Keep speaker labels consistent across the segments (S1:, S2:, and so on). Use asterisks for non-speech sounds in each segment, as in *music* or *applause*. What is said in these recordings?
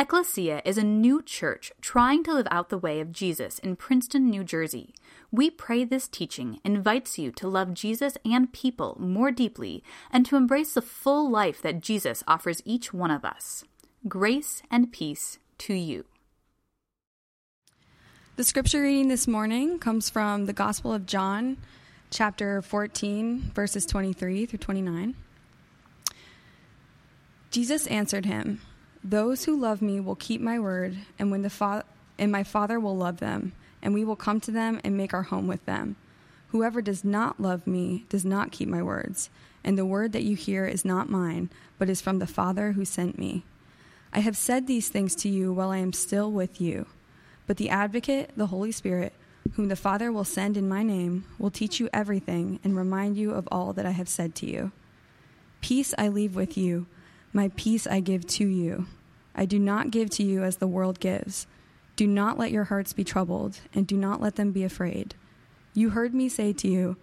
S1: Ecclesia is a new church trying to live out the way of Jesus in Princeton, New Jersey. We pray this teaching invites you to love Jesus and people more deeply and to embrace the full life that Jesus offers each one of us. Grace and peace to you.
S2: The scripture reading this morning comes from the Gospel of John, chapter 14, verses 23 through 29. Jesus answered him, Those who love me will keep my word, and when the fa- and my Father will love them, and we will come to them and make our home with them. Whoever does not love me does not keep my words, and the word that you hear is not mine, but is from the Father who sent me. I have said these things to you while I am still with you. But the advocate, the Holy Spirit, whom the Father will send in my name, will teach you everything and remind you of all that I have said to you. Peace I leave with you my peace I give to you. I do not give to you as the world gives. Do not let your hearts be troubled, and do not let them be afraid. You heard me say to you,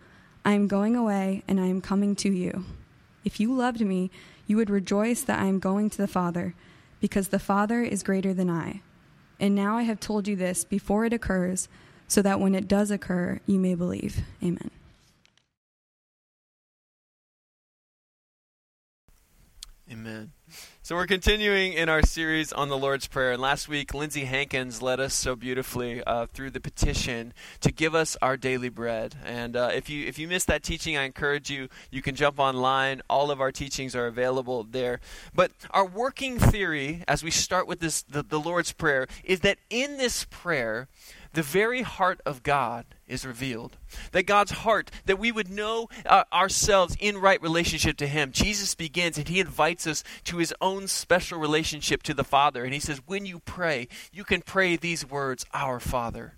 S2: I am going away, and I am coming to you. If you loved me, you would rejoice that I am going to the Father, because the Father is greater than I. And now I have told you this before it occurs, so that when it does occur, you may believe. Amen.
S3: Amen. So we're continuing in our series on the Lord's Prayer, and last week Lindsay Hankins led us so beautifully uh, through the petition to give us our daily bread. And uh, if you if you missed that teaching, I encourage you you can jump online. All of our teachings are available there. But our working theory, as we start with this the, the Lord's Prayer, is that in this prayer the very heart of God is revealed. That God's heart, that we would know uh, ourselves in right relationship to Him. Jesus begins and He invites us to His own special relationship to the Father. And He says, when you pray, you can pray these words, Our Father.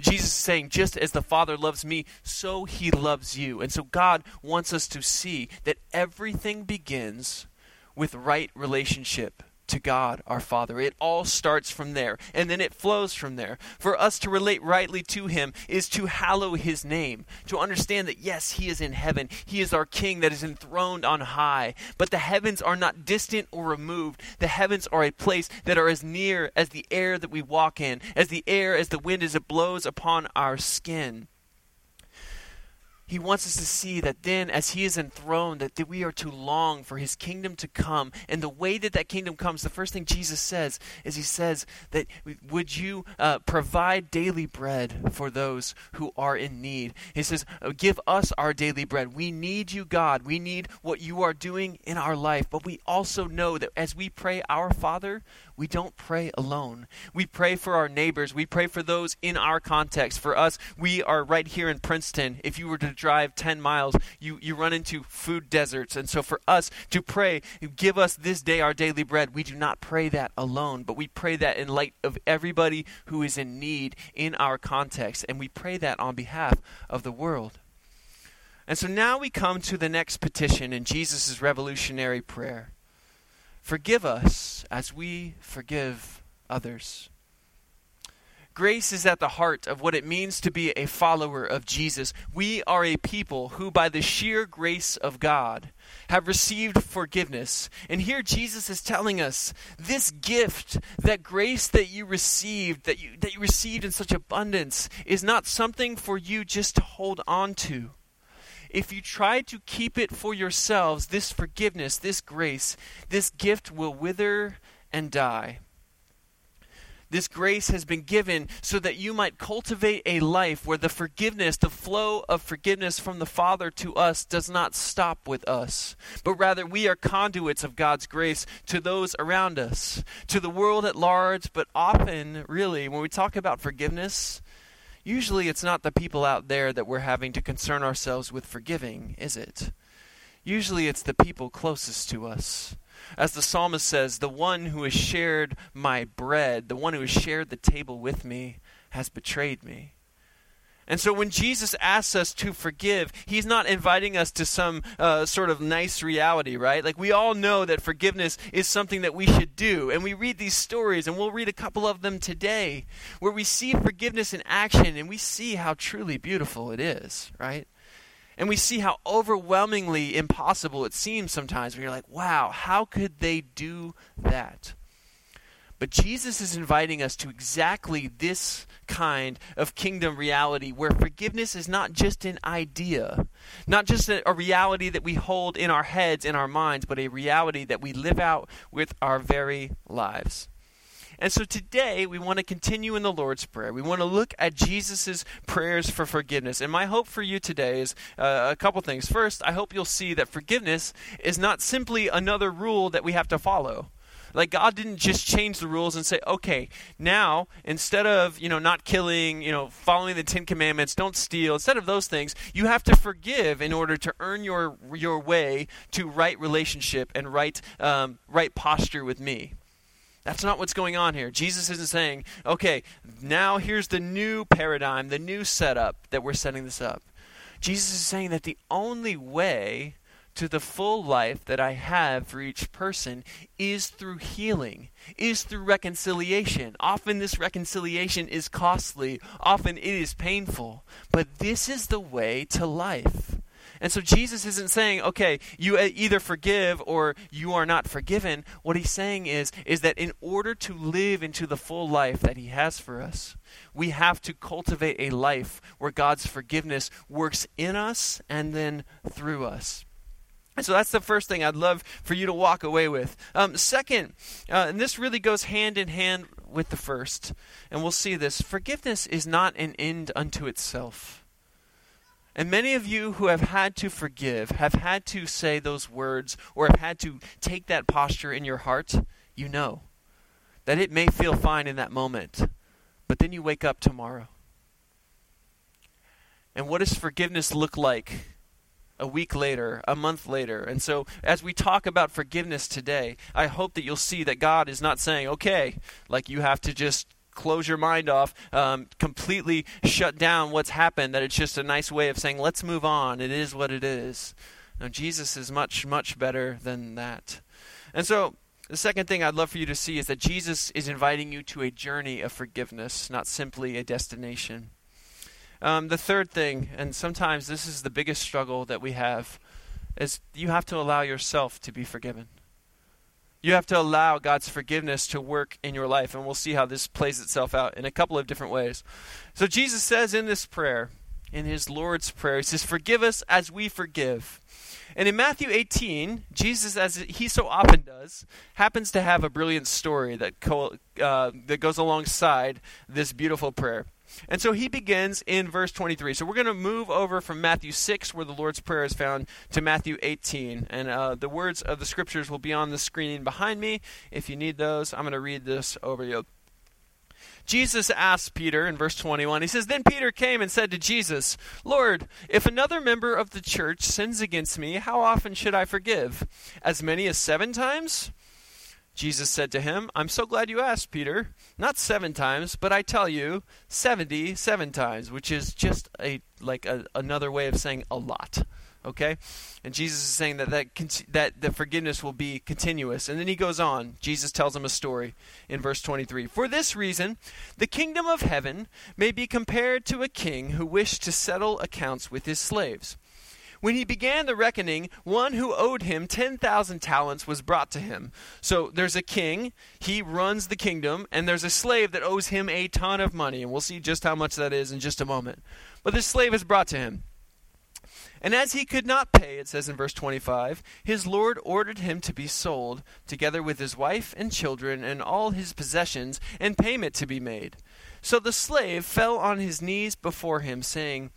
S3: Jesus is saying, just as the Father loves me, so He loves you. And so God wants us to see that everything begins with right relationship to God our Father. It all starts from there, and then it flows from there. For us to relate rightly to Him is to hallow His name, to understand that, yes, He is in heaven. He is our King that is enthroned on high. But the heavens are not distant or removed. The heavens are a place that are as near as the air that we walk in, as the air, as the wind as it blows upon our skin he wants us to see that then as he is enthroned that, that we are to long for his kingdom to come. And the way that that kingdom comes the first thing jesus says is he says that would you uh, provide daily bread for those who are in need? He says uh, give us our daily bread. We need you god. We need what you are doing in our life. But we also know that as we pray our father we don't pray alone. We pray for our neighbors. We pray for those in our context. For us, we are right here in Princeton. If you were to drive 10 miles, you, you run into food deserts. And so for us to pray, give us this day our daily bread, we do not pray that alone, but we pray that in light of everybody who is in need in our context. And we pray that on behalf of the world. And so now we come to the next petition in Jesus' revolutionary prayer. Forgive us as we forgive others. Grace is at the heart of what it means to be a follower of Jesus. We are a people who, by the sheer grace of God, have received forgiveness. And here Jesus is telling us this gift, that grace that you received, that you, that you received in such abundance, is not something for you just to hold on to if you try to keep it for yourselves, this forgiveness, this grace, this gift will wither and die. This grace has been given so that you might cultivate a life where the forgiveness, the flow of forgiveness from the Father to us does not stop with us, but rather we are conduits of God's grace to those around us, to the world at large, but often, really, when we talk about forgiveness, usually it's not the people out there that we're having to concern ourselves with forgiving, is it? Usually it's the people closest to us. As the psalmist says, the one who has shared my bread, the one who has shared the table with me, has betrayed me. And so when Jesus asks us to forgive, he's not inviting us to some uh, sort of nice reality, right? Like we all know that forgiveness is something that we should do. And we read these stories, and we'll read a couple of them today, where we see forgiveness in action and we see how truly beautiful it is, right? And we see how overwhelmingly impossible it seems sometimes when you're like, wow, how could they do that? But Jesus is inviting us to exactly this kind of kingdom reality where forgiveness is not just an idea, not just a, a, reality that we hold in our heads, in our minds, but a reality that we live out with our very lives. And so today we want to continue in the Lord's Prayer. We want to look at Jesus' prayers for forgiveness. And my hope for you today is uh, a couple things. First, I hope you'll see that forgiveness is not simply another rule that we have to follow. Like God didn't just change the rules and say, okay, now instead of you know not killing, you know, following the Ten Commandments, don't steal. Instead of those things, you have to forgive in order to earn your your way to right relationship and right um, right posture with me. That's not what's going on here. Jesus isn't saying, okay, now here's the new paradigm, the new setup that we're setting this up. Jesus is saying that the only way to the full life that I have for each person is through healing, is through reconciliation. Often this reconciliation is costly, often it is painful, but this is the way to life. And so Jesus isn't saying, okay, you either forgive or you are not forgiven. What he's saying is, is that in order to live into the full life that he has for us, we have to cultivate a life where God's forgiveness works in us and then through us. And so that's the first thing I'd love for you to walk away with. Um, second, uh, and this really goes hand in hand with the first, and we'll see this forgiveness is not an end unto itself. And many of you who have had to forgive, have had to say those words, or have had to take that posture in your heart, you know that it may feel fine in that moment, but then you wake up tomorrow. And what does forgiveness look like a week later, a month later. And so, as we talk about forgiveness today, I hope that you'll see that God is not saying, okay, like you have to just close your mind off, um, completely shut down what's happened, that it's just a nice way of saying, let's move on. It is what it is. No, Jesus is much, much better than that. And so, the second thing I'd love for you to see is that Jesus is inviting you to a journey of forgiveness, not simply a destination. Um, the third thing, and sometimes this is the biggest struggle that we have, is you have to allow yourself to be forgiven. You have to allow God's forgiveness to work in your life, and we'll see how this plays itself out in a couple of different ways. So, Jesus says in this prayer, in his Lord's Prayer, he says, Forgive us as we forgive. And in Matthew 18, Jesus, as he so often does, happens to have a brilliant story that, co- uh, that goes alongside this beautiful prayer. And so he begins in verse 23. So we're going to move over from Matthew 6, where the Lord's Prayer is found, to Matthew 18. And uh, the words of the scriptures will be on the screen behind me. If you need those, I'm going to read this over you. Jesus asked Peter in verse 21, he says, Then Peter came and said to Jesus, Lord, if another member of the church sins against me, how often should I forgive? As many as seven times? Jesus said to him, I'm so glad you asked, Peter. Not seven times, but I tell you, seventy-seven times, which is just a like a, another way of saying a lot. Okay, and Jesus is saying that that that the forgiveness will be continuous. And then he goes on. Jesus tells him a story in verse 23. For this reason, the kingdom of heaven may be compared to a king who wished to settle accounts with his slaves. When he began the reckoning, one who owed him 10,000 talents was brought to him. So there's a king, he runs the kingdom, and there's a slave that owes him a ton of money. And we'll see just how much that is in just a moment. But this slave is brought to him. And as he could not pay, it says in verse 25, his Lord ordered him to be sold, together with his wife and children and all his possessions, and payment to be made. So the slave fell on his knees before him, saying,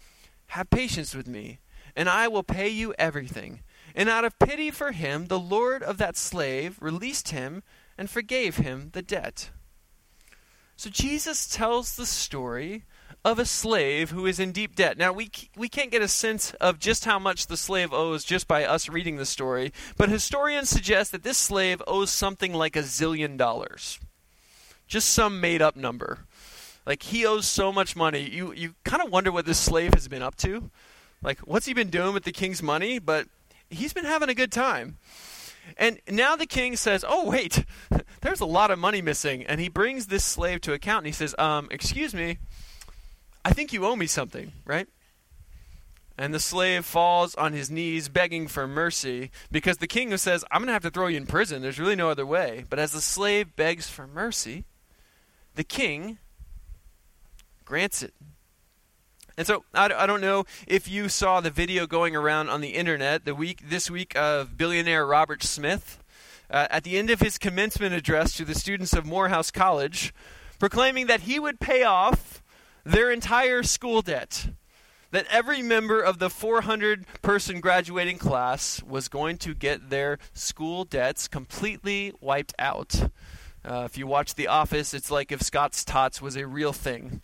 S3: Have patience with me and I will pay you everything. And out of pity for him, the Lord of that slave released him and forgave him the debt. So Jesus tells the story of a slave who is in deep debt. Now, we, we can't get a sense of just how much the slave owes just by us reading the story, but historians suggest that this slave owes something like a zillion dollars. Just some made up number. Like, he owes so much money. You, you kind of wonder what this slave has been up to. Like, what's he been doing with the king's money? But he's been having a good time. And now the king says, Oh, wait, *laughs* there's a lot of money missing. And he brings this slave to account and he says, um, Excuse me, I think you owe me something, right? And the slave falls on his knees begging for mercy because the king says, I'm going to have to throw you in prison. There's really no other way. But as the slave begs for mercy, the king grants it. And so I, I don't know if you saw the video going around on the internet the week this week of billionaire Robert Smith uh, at the end of his commencement address to the students of Morehouse College, proclaiming that he would pay off their entire school debt. That every member of the 400 person graduating class was going to get their school debts completely wiped out. Uh, if you watch The Office, it's like if Scott's Tots was a real thing.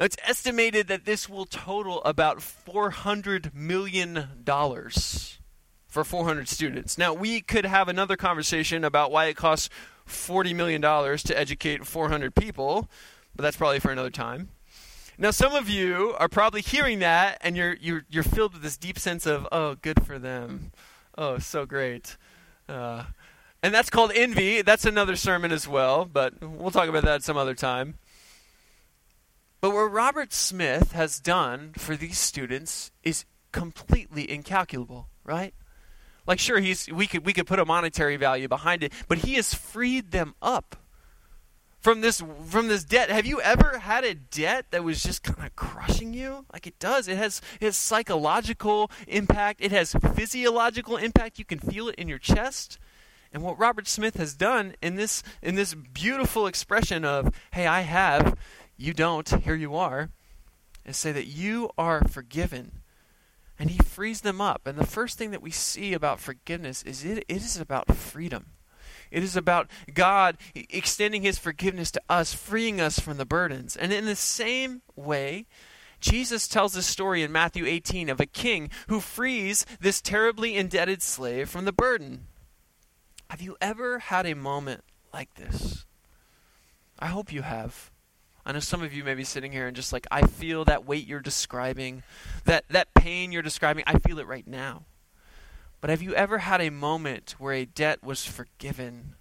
S3: It's estimated that this will total about $400 million for 400 students. Now, we could have another conversation about why it costs $40 million to educate 400 people, but that's probably for another time. Now, some of you are probably hearing that, and you're, you're, you're filled with this deep sense of, oh, good for them. Oh, so great. Uh, and that's called envy. That's another sermon as well, but we'll talk about that some other time. But what Robert Smith has done for these students is completely incalculable, right? Like sure he's we could we could put a monetary value behind it, but he has freed them up from this from this debt. Have you ever had a debt that was just kind of crushing you? Like it does. It has it has psychological impact. It has physiological impact. You can feel it in your chest. And what Robert Smith has done in this in this beautiful expression of, "Hey, I have you don't, here you are, and say that you are forgiven. And he frees them up. And the first thing that we see about forgiveness is it, it is about freedom. It is about God extending his forgiveness to us, freeing us from the burdens. And in the same way, Jesus tells a story in Matthew 18 of a king who frees this terribly indebted slave from the burden. Have you ever had a moment like this? I hope you have. I know some of you may be sitting here and just like, I feel that weight you're describing, that, that pain you're describing, I feel it right now. But have you ever had a moment where a debt was forgiven?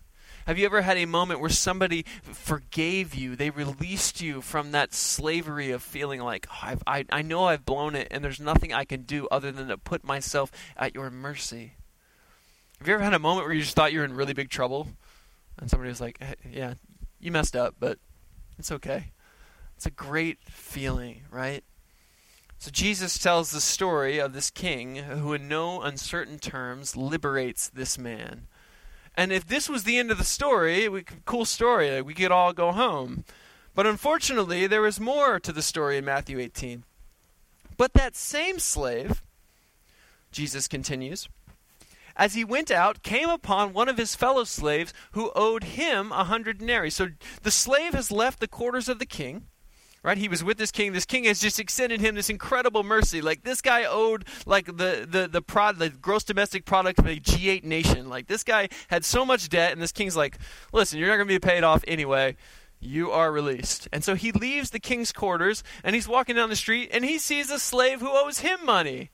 S3: Have you ever had a moment where somebody forgave you? They released you from that slavery of feeling like, oh, i I know I've blown it and there's nothing I can do other than to put myself at your mercy. Have you ever had a moment where you just thought you were in really big trouble? And somebody was like, hey, yeah, you messed up, but it's okay. It's a great feeling, right? So Jesus tells the story of this king who, in no uncertain terms, liberates this man. And if this was the end of the story, we could, cool story, like we could all go home. But unfortunately, there is more to the story in Matthew 18. But that same slave, Jesus continues, as he went out, came upon one of his fellow slaves who owed him a hundred denarii. So the slave has left the quarters of the king. Right, he was with this king. This king has just extended him this incredible mercy. Like this guy owed like the the the prod the gross domestic product of a G8 nation. Like this guy had so much debt, and this king's like, listen, you're not going to be paid off anyway you are released. And so he leaves the king's quarters and he's walking down the street and he sees a slave who owes him money.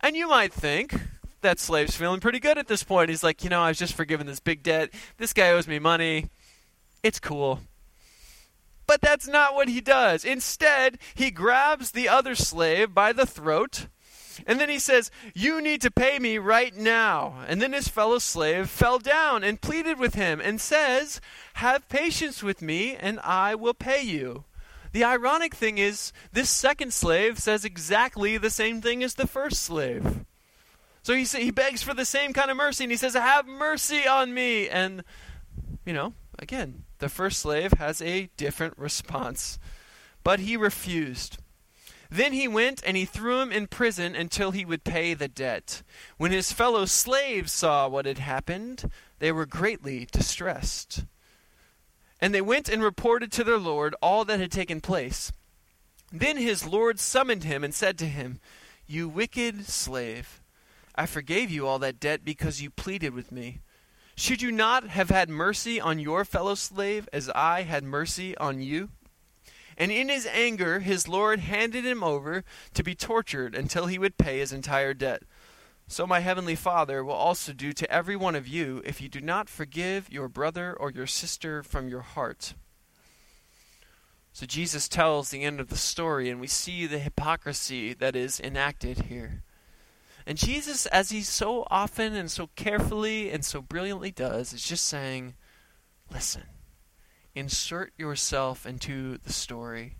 S3: And you might think, that slave's feeling pretty good at this point. He's like, you know, I was just forgiven this big debt. This guy owes me money. It's cool. But that's not what he does. Instead, he grabs the other slave by the throat. And then he says, You need to pay me right now. And then his fellow slave fell down and pleaded with him and says, Have patience with me, and I will pay you. The ironic thing is, this second slave says exactly the same thing as the first slave. So he, he begs for the same kind of mercy, and he says, Have mercy on me. And, you know, again, the first slave has a different response. But he refused. Then he went and he threw him in prison until he would pay the debt. When his fellow slaves saw what had happened, they were greatly distressed. And they went and reported to their Lord all that had taken place. Then his Lord summoned him and said to him, You wicked slave. I forgave you all that debt because you pleaded with me. Should you not have had mercy on your fellow slave as I had mercy on you? And in his anger, his Lord handed him over to be tortured until he would pay his entire debt. So my heavenly Father will also do to every one of you if you do not forgive your brother or your sister from your heart. So Jesus tells the end of the story, and we see the hypocrisy that is enacted here. And Jesus, as he so often and so carefully and so brilliantly does, is just saying, listen, insert yourself into the story.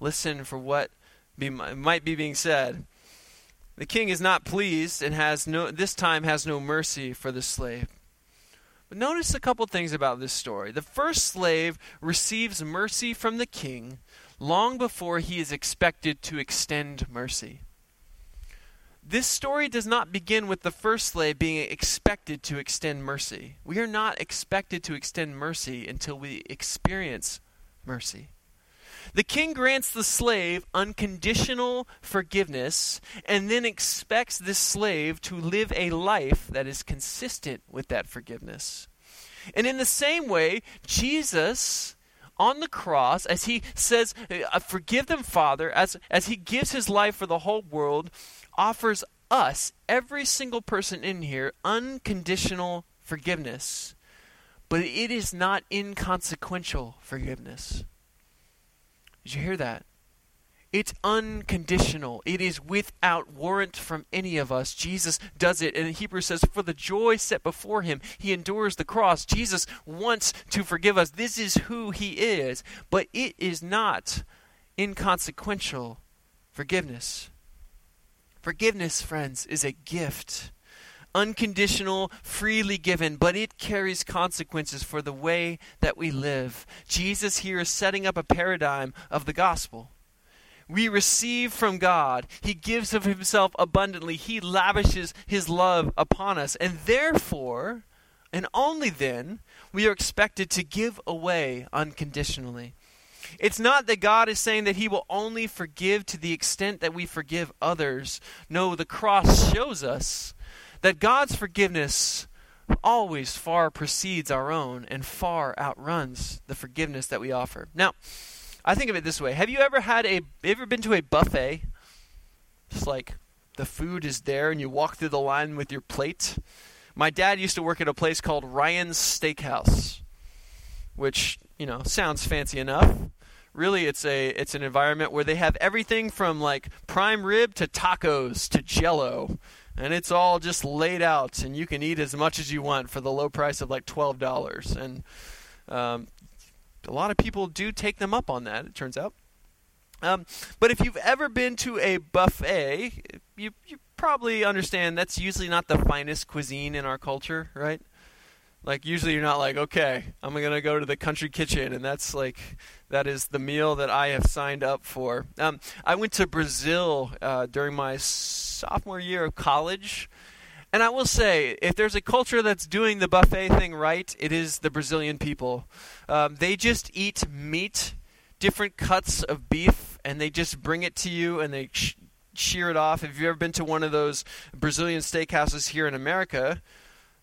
S3: Listen for what be, might be being said. The king is not pleased and has no this time has no mercy for the slave. But notice a couple things about this story. The first slave receives mercy from the king long before he is expected to extend mercy. This story does not begin with the first slave being expected to extend mercy. We are not expected to extend mercy until we experience mercy. The king grants the slave unconditional forgiveness and then expects this slave to live a life that is consistent with that forgiveness. And in the same way, Jesus on the cross, as he says, uh, Forgive them, Father, as, as he gives his life for the whole world, offers us, every single person in here, unconditional forgiveness. But it is not inconsequential forgiveness. Did you hear that? It's unconditional. It is without warrant from any of us. Jesus does it. And Hebrews says, For the joy set before him, he endures the cross. Jesus wants to forgive us. This is who he is. But it is not inconsequential forgiveness. Forgiveness, friends, is a gift unconditional, freely given, but it carries consequences for the way that we live. Jesus here is setting up a paradigm of the gospel. We receive from God. He gives of himself abundantly. He lavishes his love upon us. And therefore, and only then, we are expected to give away unconditionally. It's not that God is saying that He will only forgive to the extent that we forgive others. No, the cross shows us that God's forgiveness always far precedes our own and far outruns the forgiveness that we offer. Now, I think of it this way. Have you ever had a ever been to a buffet? Just like the food is there and you walk through the line with your plate. My dad used to work at a place called Ryan's Steakhouse, which, you know, sounds fancy enough. Really it's a it's an environment where they have everything from like prime rib to tacos to jello and it's all just laid out, and you can eat as much as you want for the low price of like twelve dollars. And um, a lot of people do take them up on that. It turns out. Um, but if you've ever been to a buffet, you you probably understand that's usually not the finest cuisine in our culture, right? Like usually you're not like, okay, I'm gonna go to the country kitchen, and that's like that is the meal that I have signed up for. Um, I went to Brazil uh, during my sophomore year of college. And I will say, if there's a culture that's doing the buffet thing right, it is the Brazilian people. Um, they just eat meat, different cuts of beef, and they just bring it to you and they sh- shear it off. If you've ever been to one of those Brazilian steakhouses here in America,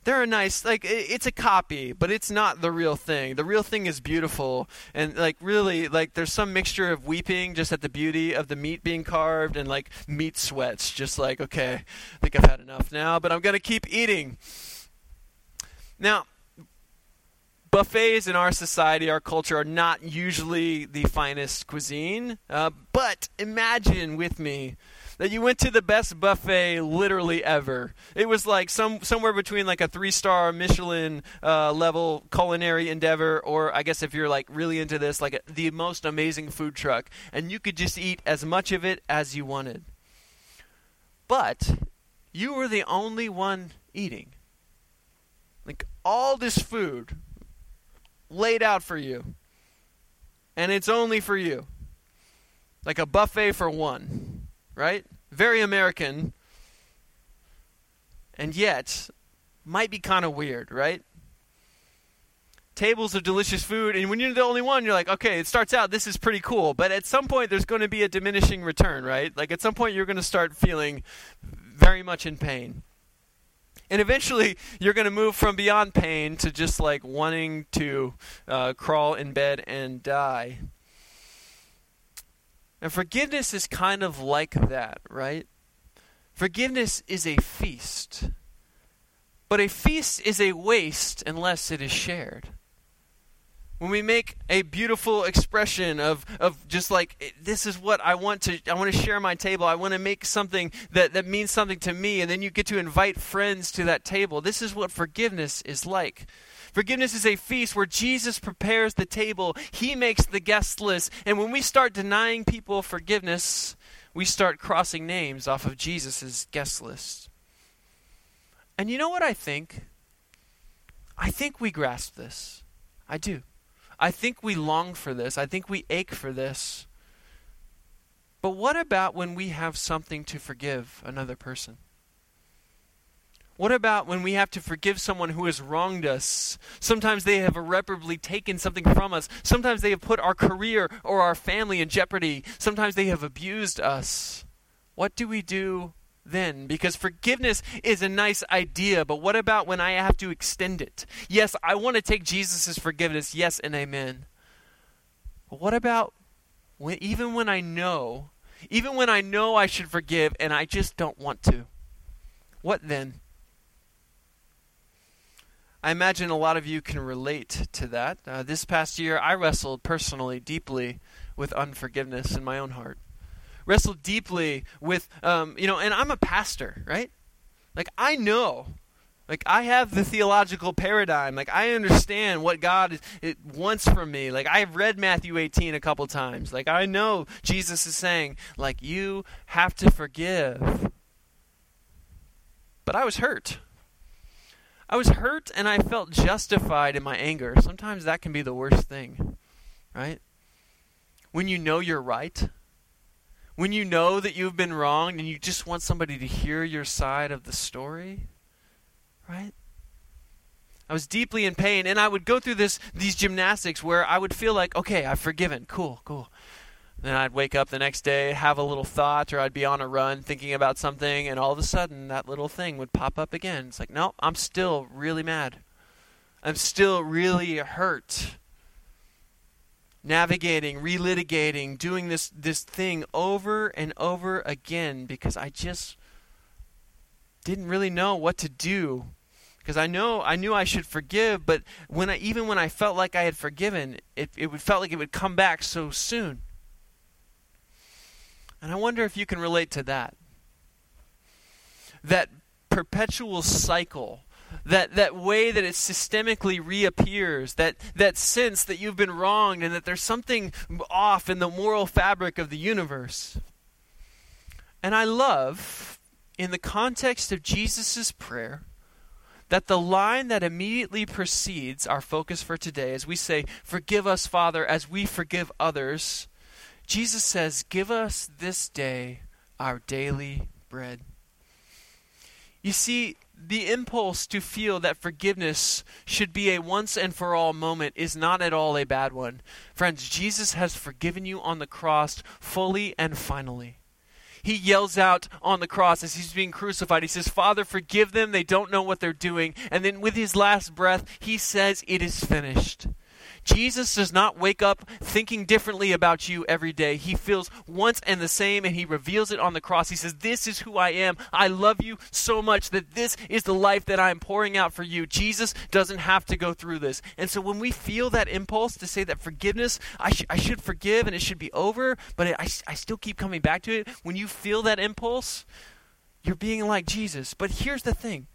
S3: they're a nice like it's a copy but it's not the real thing. The real thing is beautiful. And like really like there's some mixture of weeping just at the beauty of the meat being carved and like meat sweats. Just like okay i think i've had enough now but i'm going to keep eating. Now buffets in our society our culture are not usually the finest cuisine uh, but imagine with me that you went to the best buffet literally ever. It was like some somewhere between like a three star Michelin uh, level culinary endeavor, or I guess if you're like really into this, like a, the most amazing food truck, and you could just eat as much of it as you wanted. But you were the only one eating. Like all this food laid out for you, and it's only for you. Like a buffet for one right? Very American. And yet, might be kind of weird, right? Tables of delicious food, and when you're the only one, you're like, okay, it starts out, this is pretty cool. But at some point, there's going to be a diminishing return, right? Like at some point, you're going to start feeling very much in pain. And eventually, you're going to move from beyond pain to just like wanting to uh, crawl in bed and die. And forgiveness is kind of like that, right? Forgiveness is a feast. But a feast is a waste unless it is shared. when we make a beautiful expression of, of just like eh, this is what I want to I want to share my table. I want to make something that, that means something to me, and then you get to invite friends to that table. This is what forgiveness is like. Forgiveness is a feast where Jesus prepares the table. He makes the guest list. And when we start denying people forgiveness, we start crossing names off of Jesus' guest list. And you know what I think? I think we grasp this. I do. I think we long for this. I think we ache for this. But what about when we have something to forgive another person? What about when we have to forgive someone who has wronged us? Sometimes they have irreparably taken something from us. Sometimes they have put our career or our family in jeopardy. Sometimes they have abused us. What do we do then because forgiveness is a nice idea, but what about when I have to extend it? Yes, I want to take Jesus' forgiveness, yes and amen. But what about when, even when I know, even when I know I should forgive and I just don't want to? What then? I imagine a lot of you can relate to that. Uh, this past year, I wrestled personally deeply with unforgiveness in my own heart Wrestled deeply with, um, you know, and I'm a pastor, right? Like, I know. Like, I have the theological paradigm. Like, I understand what God is, it wants from me. Like, I've read Matthew 18 a couple times. Like, I know Jesus is saying, like, you have to forgive. But I was hurt. I was hurt and I felt justified in my anger. Sometimes that can be the worst thing, right? When you know you're right when you know that you've been wronged and you just want somebody to hear your side of the story, right? I was deeply in pain, and I would go through this these gymnastics where I would feel like, okay, I've forgiven, cool, cool. Then I'd wake up the next day, have a little thought, or I'd be on a run thinking about something, and all of a sudden that little thing would pop up again. It's like, no, I'm still really mad. I'm still really hurt navigating, relitigating, doing this this thing over and over again because I just didn't really know what to do. Because I know I knew I should forgive, but when I even when I felt like I had forgiven, it it felt like it would come back so soon. And I wonder if you can relate to that. That perpetual cycle that, that way that it systemically reappears, that, that sense that you've been wronged and that there's something off in the moral fabric of the universe. And I love, in the context of Jesus' prayer, that the line that immediately precedes our focus for today, as we say, Forgive us, Father, as we forgive others, Jesus says, Give us this day our daily bread. You see, the impulse to feel that forgiveness should be a once and for all moment is not at all a bad one. Friends, Jesus has forgiven you on the cross fully and finally. He yells out on the cross as he's being crucified. He says, Father, forgive them. They don't know what they're doing. And then with his last breath, he says, It is finished. Jesus does not wake up thinking differently about you every day. He feels once and the same, and he reveals it on the cross. He says, This is who I am. I love you so much that this is the life that I am pouring out for you. Jesus doesn't have to go through this. And so when we feel that impulse to say that forgiveness, I, sh- I should forgive and it should be over, but I, I still keep coming back to it, when you feel that impulse, you're being like Jesus. But here's the thing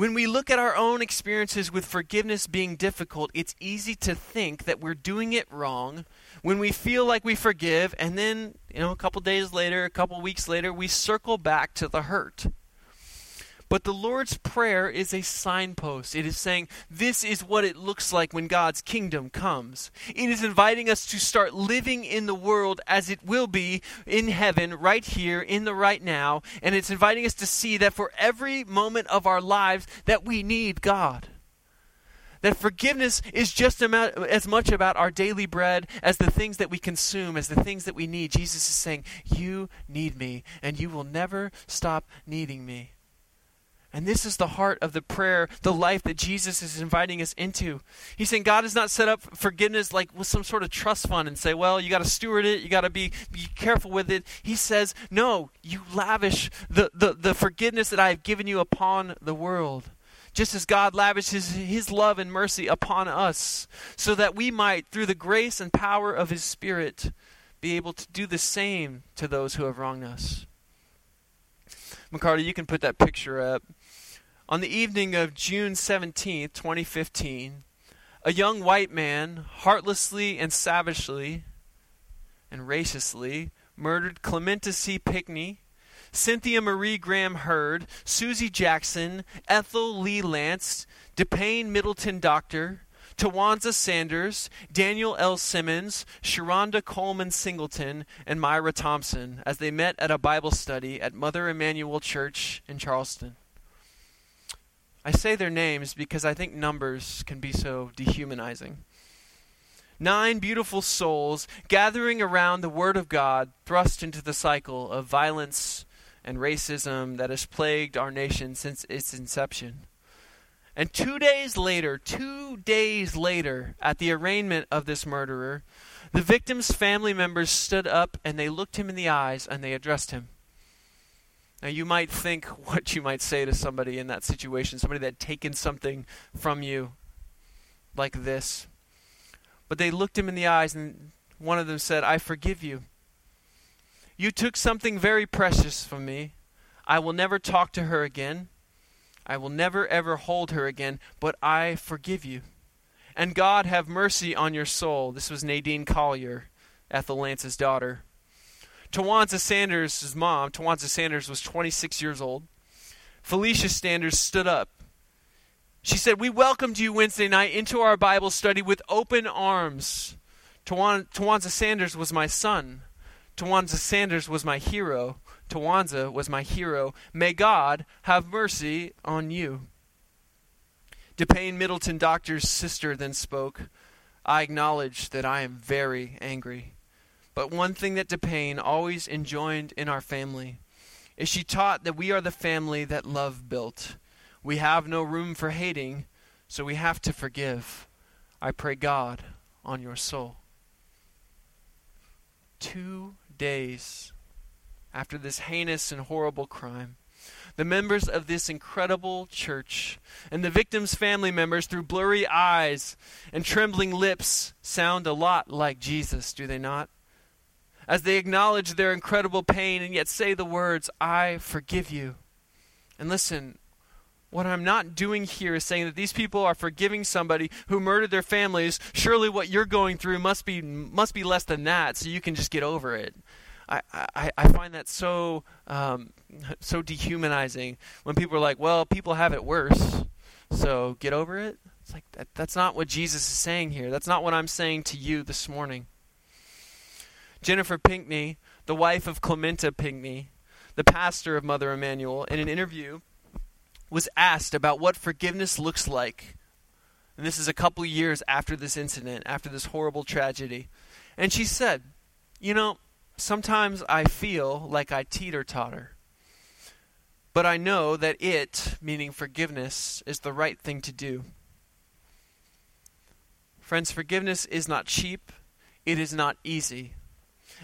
S3: when we look at our own experiences with forgiveness being difficult, it's easy to think that we're doing it wrong when we feel like we forgive, and then, you know, a couple days later, a couple weeks later, we circle back to the hurt. But the Lord's Prayer is a signpost. It is saying, this is what it looks like when God's kingdom comes. It is inviting us to start living in the world as it will be in heaven, right here, in the right now. And it's inviting us to see that for every moment of our lives, that we need God that forgiveness is just about, as much about our daily bread as the things that we consume, as the things that we need. Jesus is saying, You need me, and you will never stop needing me. And this is the heart of the prayer, the life that Jesus is inviting us into. He's saying God has not set up forgiveness like with some sort of trust fund and say, well, you got to steward it, you got to be, be careful with it. He says, no, you lavish the, the, the forgiveness that I have given you upon the world. just as God lavishes his love and mercy upon us, so that we might, through the grace and power of his Spirit, be able to do the same to those who have wronged us. McCarty, you can put that picture up. On the evening of June 17th, 2015, a young white man heartlessly and savagely and racistly murdered Clementa C. Pinckney, Cynthia Marie Graham Hurd, Susie Jackson, Ethel Lee Lance, DePayne Middleton Doctor, Tywanza Sanders, Daniel L. Simmons, Sharonda Coleman Singleton, and Myra Thompson as they met at a Bible study at Mother Emanuel Church in Charleston. I say their names because I think numbers can be so dehumanizing. Nine beautiful souls gathering around the Word of God, thrust into the cycle of violence and racism that has plagued our nation since its inception. And two days later, two days later, at the arraignment of this murderer, the victim's family members stood up and they looked him in the eyes and they addressed him. Now, you might think *laughs* what you might say to somebody in that situation, somebody that had taken something from you like this. But they looked him in the eyes, and one of them said, I forgive you. You took something very precious from me. I will never talk to her again. I will never ever hold her again, but I forgive you. And God have mercy on your soul. This was Nadine Collier, Ethel Lance's daughter. Tywanza Sanders' mom, Tywanza Sanders, was 26 years old. Felicia Sanders stood up. She said, We welcomed you Wednesday night into our Bible study with open arms. Tywanza Sanders was my son. Tywanza Sanders was my hero. Tywanza was my hero. May God have mercy on you. DePayne Middleton Doctor's sister then spoke. I acknowledge that I am very angry. But one thing that DePayne always enjoined in our family is she taught that we are the family that love built. We have no room for hating, so we have to forgive. I pray God on your soul. Two days after this heinous and horrible crime, the members of this incredible church and the victim's family members, through blurry eyes and trembling lips, sound a lot like Jesus, do they not? As they acknowledge their incredible pain and yet say the words, I forgive you. And listen, what I'm not doing here is saying that these people are forgiving somebody who murdered their families. Surely what you're going through must be must be less than that, so you can just get over it. I, I, I find that so um, so dehumanizing when people are like, "Well, people have it worse, so get over it." It's like that, that's not what Jesus is saying here. That's not what I'm saying to you this morning. Jennifer Pinckney, the wife of Clementa Pinckney, the pastor of Mother Emanuel, in an interview, was asked about what forgiveness looks like. And this is a couple years after this incident, after this horrible tragedy. And she said, You know, Sometimes I feel like I teeter totter. But I know that it, meaning forgiveness, is the right thing to do. Friends, forgiveness is not cheap, it is not easy.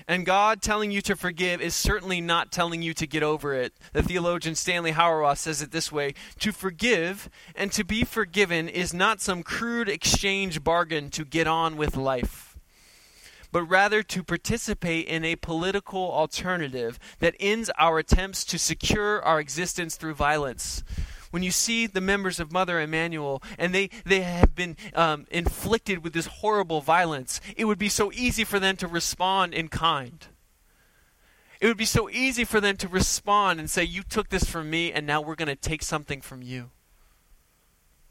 S3: And God telling you to forgive is certainly not telling you to get over it. The theologian Stanley Hauerwas says it this way To forgive and to be forgiven is not some crude exchange bargain to get on with life but rather to participate in a political alternative that ends our attempts to secure our existence through violence. When you see the members of Mother Emanuel and they, they have been um, inflicted with this horrible violence, it would be so easy for them to respond in kind. It would be so easy for them to respond and say, You took this from me, and now we're going to take something from you.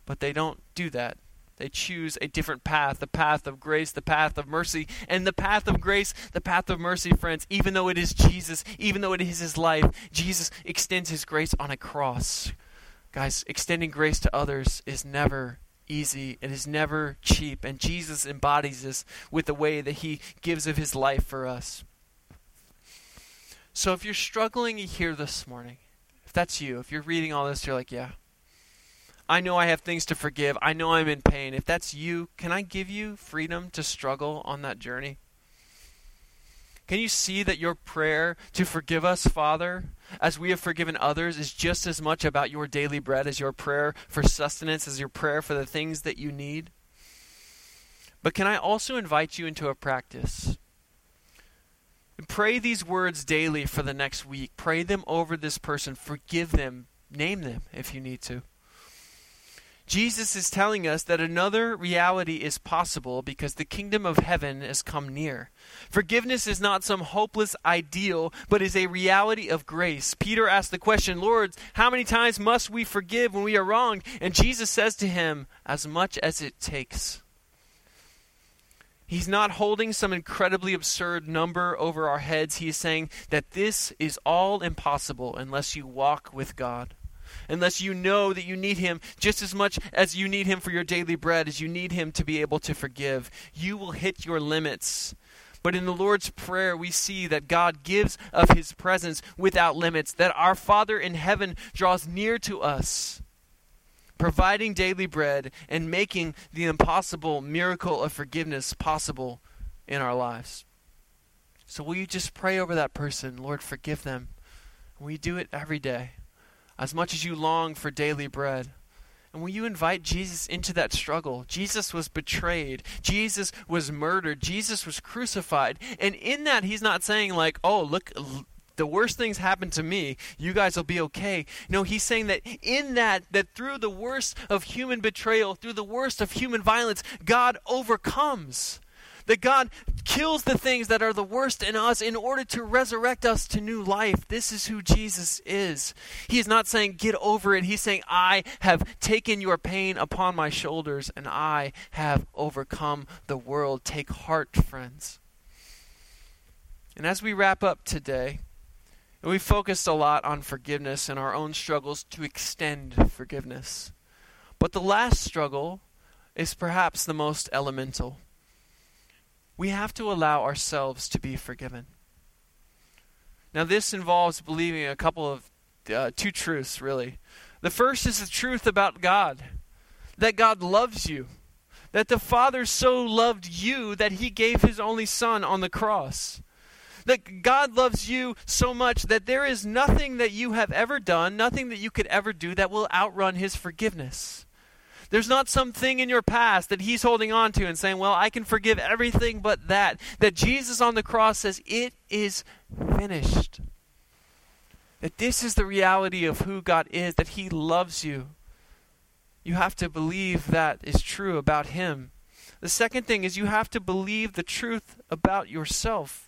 S3: But they don't do that. They choose a different path the path of grace, the path of mercy. And the path of grace, the path of mercy, friends, even though it is Jesus, even though it is his life, Jesus extends his grace on a cross. Guys, extending grace to others is never easy, it is never cheap. And Jesus embodies this with the way that he gives of his life for us. So if you're struggling here this morning, if that's you, if you're reading all this, you're like, yeah, I know I have things to forgive. I know I'm in pain. If that's you, can I give you freedom to struggle on that journey? Can you see that your prayer to forgive us, Father, as we have forgiven others, is just as much about your daily bread as your prayer for sustenance, as your prayer for the things that you need? But can I also invite you into a practice? Pray these words daily for the next week. Pray them over this person. Forgive them. Name them if you need to. Jesus is telling us that another reality is possible because the kingdom of heaven has come near. Forgiveness is not some hopeless ideal, but is a reality of grace. Peter asked the question, Lord, how many times must we forgive when we are wronged? And Jesus says to him, as much as it takes. He's not holding some incredibly absurd number over our heads. He is saying that this is all impossible unless you walk with God unless you know that you need Him just as much as you need Him for your daily bread, as you need Him to be able to forgive. You will hit your limits. But in the Lord's Prayer, we see that God gives of His presence without limits, that our Father in heaven draws near to us, providing daily bread and making the impossible miracle of forgiveness possible in our lives. So, will you just pray over that person? Lord, forgive them. We do it every day as much as you long for daily bread. And will you invite Jesus into that struggle? Jesus was betrayed. Jesus was murdered. Jesus was crucified. And in that, he's not saying, like, oh, look, the worst things happen to me. You guys will be okay. No, he's saying that in that, that through the worst of human betrayal, through the worst of human violence, God overcomes. That God kills the things that are the worst in us in order to resurrect us to new life. This is who Jesus is. He is not saying, get over it. He's saying, I have taken your pain upon my shoulders and I have overcome the world. Take heart, friends. And as we wrap up today, we focused a lot on forgiveness and our own struggles to extend forgiveness. But the last struggle is perhaps the most elemental we have to allow ourselves to be forgiven. Now, this involves believing a couple of uh, two truths, really. The first is the truth about God that God loves you, that the Father so loved you that he gave his only Son on the cross. That God loves you so much that there is nothing that you have ever done, nothing that you could ever do that will outrun his forgiveness. There's not something in your past that he's holding on to and saying, Well, I can forgive everything but that. That Jesus on the cross says, It is finished. That this is the reality of who God is, that he loves you. You have to believe that is true about him. The second thing is you have to believe the truth about yourself.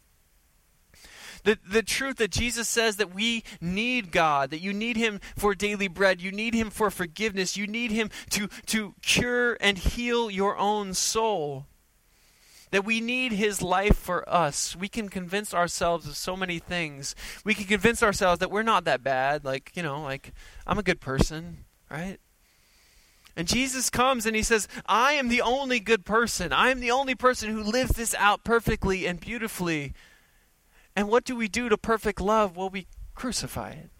S3: The, the truth that Jesus says that we need God, that you need Him for daily bread, you need Him for forgiveness, you need Him to, to cure and heal your own soul. That we need His life for us. We can convince ourselves of so many things. We can convince ourselves that we're not that bad. Like, you know, like, I'm a good person, right? And Jesus comes and he says, I am the only good person. I am the only person who lives this out perfectly and beautifully. And what do we do to perfect love? Well, we crucify it.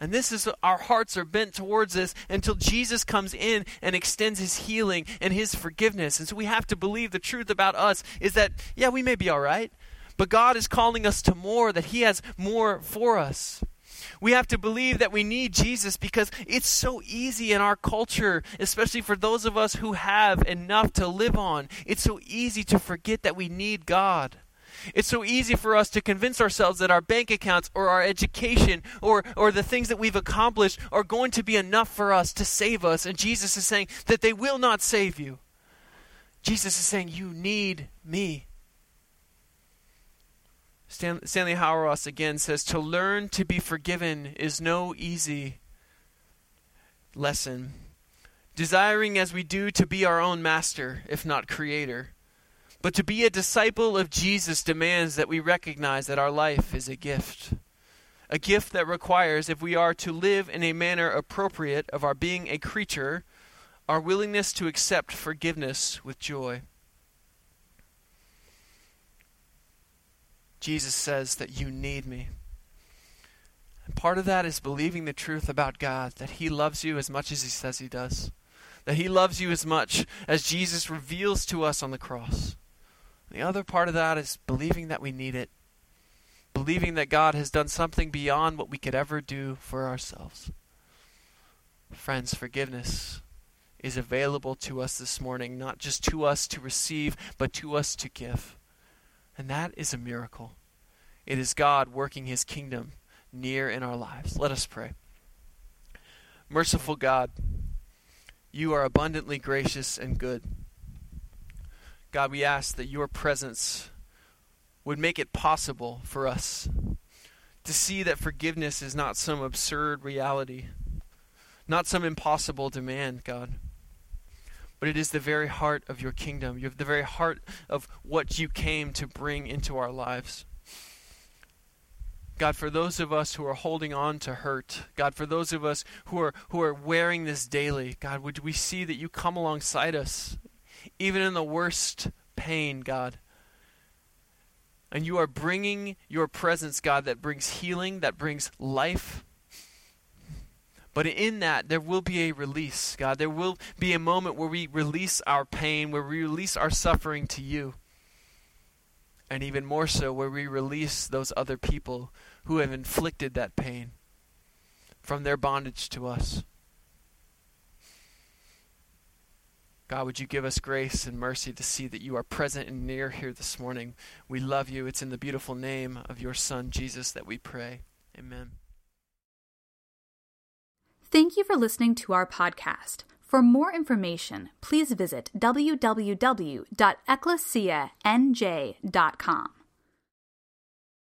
S3: And this is our hearts are bent towards this until Jesus comes in and extends his healing and his forgiveness. And so we have to believe the truth about us is that, yeah, we may be all right, but God is calling us to more, that he has more for us. We have to believe that we need Jesus because it's so easy in our culture, especially for those of us who have enough to live on. It's so easy to forget that we need God. It's so easy for us to convince ourselves that our bank accounts or our education or, or the things that we've accomplished are going to be enough for us to save us. And Jesus is saying that they will not save you. Jesus is saying, You need me. Stan, Stanley Hauerwas again says, To learn to be forgiven is no easy lesson. Desiring as we do to be our own master, if not creator. But to be a disciple of Jesus demands that we recognize that our life is a gift. A gift that requires, if we are to live in a manner appropriate of our being a creature, our willingness to accept forgiveness with joy. Jesus says that you need me. And part of that is believing the truth about God, that He loves you as much as He says He does, that He loves you as much as Jesus reveals to us on the cross. The other part of that is believing that we need it. believing that God has done something beyond what we could ever do for ourselves. Friends, forgiveness is available to us this morning, not just to us to receive, but to us to give. And that is a miracle. It is God working his kingdom near in our lives. Let us pray. Merciful God, you are abundantly gracious and good. God, we ask that your presence would make it possible for us to see that forgiveness is not some absurd reality, not some impossible demand, God, but it is the very heart of your kingdom. You have the very heart of what you came to bring into our lives. God, for those of us who are holding on to hurt, God, for those of us who are who are wearing this daily, God, would we see that you come alongside us, even in the worst pain, God. And you are bringing your presence, God, that brings healing, that brings life. But in that, there will be a release, God. There will be a moment where we release our pain, where we release our suffering to you and even more so where we release those other people who have inflicted that pain from their bondage to us. God, would you give us grace and mercy to see that you are present and near here this morning? We love you. It's in the beautiful name of your Son, Jesus, that we pray. Amen.
S1: Thank you for listening to our podcast. For more information, please visit www.ecclesianj.com.